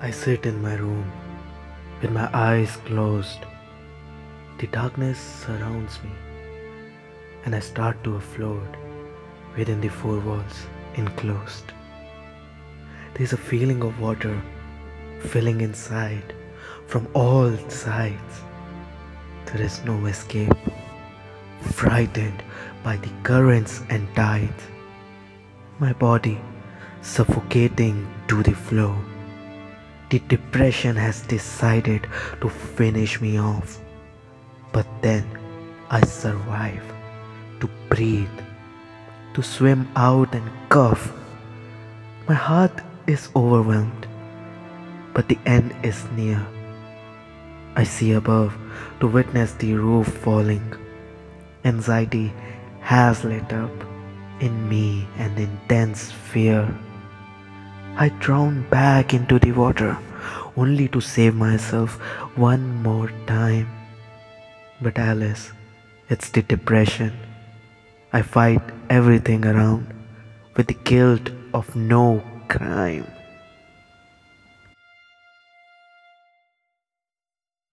I sit in my room with my eyes closed. The darkness surrounds me and I start to float within the four walls enclosed. There's a feeling of water filling inside from all sides. There is no escape. Frightened by the currents and tides, my body suffocating to the flow. The depression has decided to finish me off. But then I survive to breathe, to swim out and cough. My heart is overwhelmed, but the end is near. I see above to witness the roof falling. Anxiety has lit up in me an intense fear. I drown back into the water only to save myself one more time. But Alice, it's the depression. I fight everything around with the guilt of no crime.